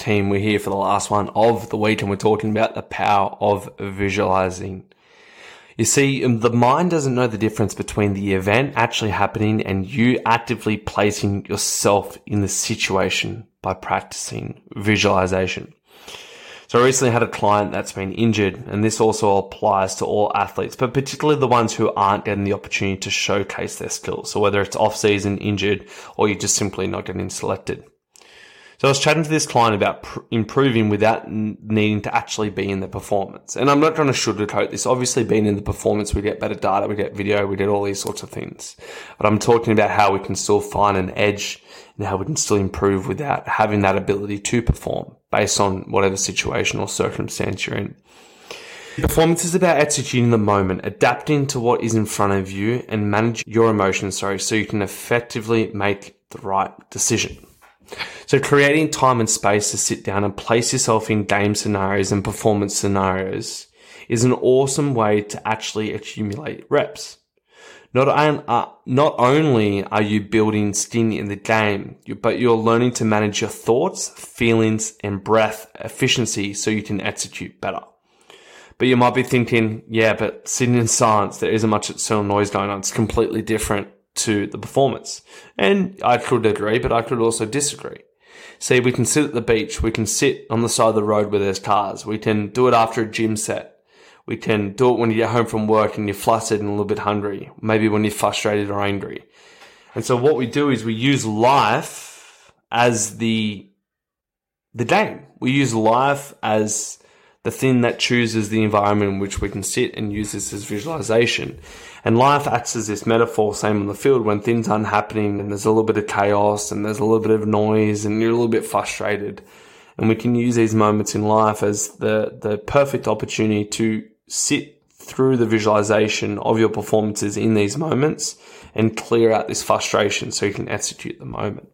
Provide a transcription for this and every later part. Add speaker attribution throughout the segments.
Speaker 1: team. We're here for the last one of the week and we're talking about the power of visualizing. You see, um, the mind doesn't know the difference between the event actually happening and you actively placing yourself in the situation by practicing visualization. So I recently had a client that's been injured and this also applies to all athletes, but particularly the ones who aren't getting the opportunity to showcase their skills. So whether it's off season, injured, or you're just simply not getting selected. So I was chatting to this client about pr- improving without n- needing to actually be in the performance. And I'm not trying to sugarcoat this. Obviously, being in the performance, we get better data, we get video, we get all these sorts of things. But I'm talking about how we can still find an edge and how we can still improve without having that ability to perform based on whatever situation or circumstance you're in. Performance is about executing the moment, adapting to what is in front of you and manage your emotions, sorry, so you can effectively make the right decision. So creating time and space to sit down and place yourself in game scenarios and performance scenarios is an awesome way to actually accumulate reps. Not, uh, not only are you building skin in the game, but you're learning to manage your thoughts, feelings, and breath efficiency so you can execute better. But you might be thinking, yeah, but sitting in silence, there isn't much external noise going on. It's completely different to the performance. And I could agree, but I could also disagree. See, we can sit at the beach. We can sit on the side of the road where there's cars. We can do it after a gym set. We can do it when you get home from work and you're flustered and a little bit hungry. Maybe when you're frustrated or angry. And so what we do is we use life as the, the game. We use life as the thing that chooses the environment in which we can sit and use this as visualization. And life acts as this metaphor, same on the field, when things aren't happening and there's a little bit of chaos and there's a little bit of noise and you're a little bit frustrated. And we can use these moments in life as the, the perfect opportunity to sit through the visualization of your performances in these moments and clear out this frustration so you can execute the moment.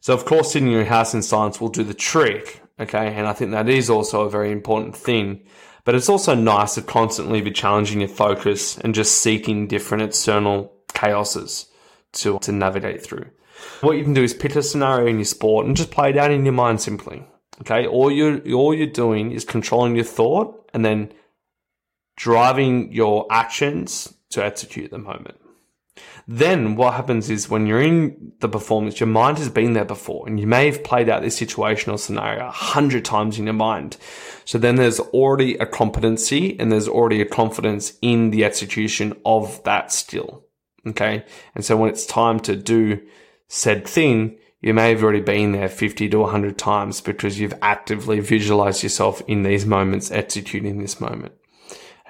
Speaker 1: So of course, sitting in your house in silence will do the trick. Okay. And I think that is also a very important thing. But it's also nice to constantly be challenging your focus and just seeking different external chaoses to, to navigate through. What you can do is pick a scenario in your sport and just play it out in your mind simply. Okay. All you all you're doing is controlling your thought and then driving your actions to execute the moment. Then what happens is when you're in the performance, your mind has been there before and you may have played out this situational scenario a hundred times in your mind. So then there's already a competency and there's already a confidence in the execution of that skill. Okay. And so when it's time to do said thing, you may have already been there 50 to 100 times because you've actively visualized yourself in these moments, executing this moment.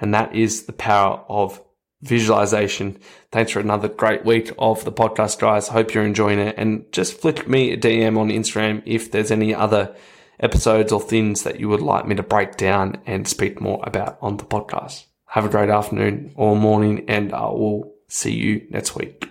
Speaker 1: And that is the power of visualization. Thanks for another great week of the podcast, guys. Hope you're enjoying it. And just flick me a DM on Instagram if there's any other episodes or things that you would like me to break down and speak more about on the podcast. Have a great afternoon or morning, and I will see you next week.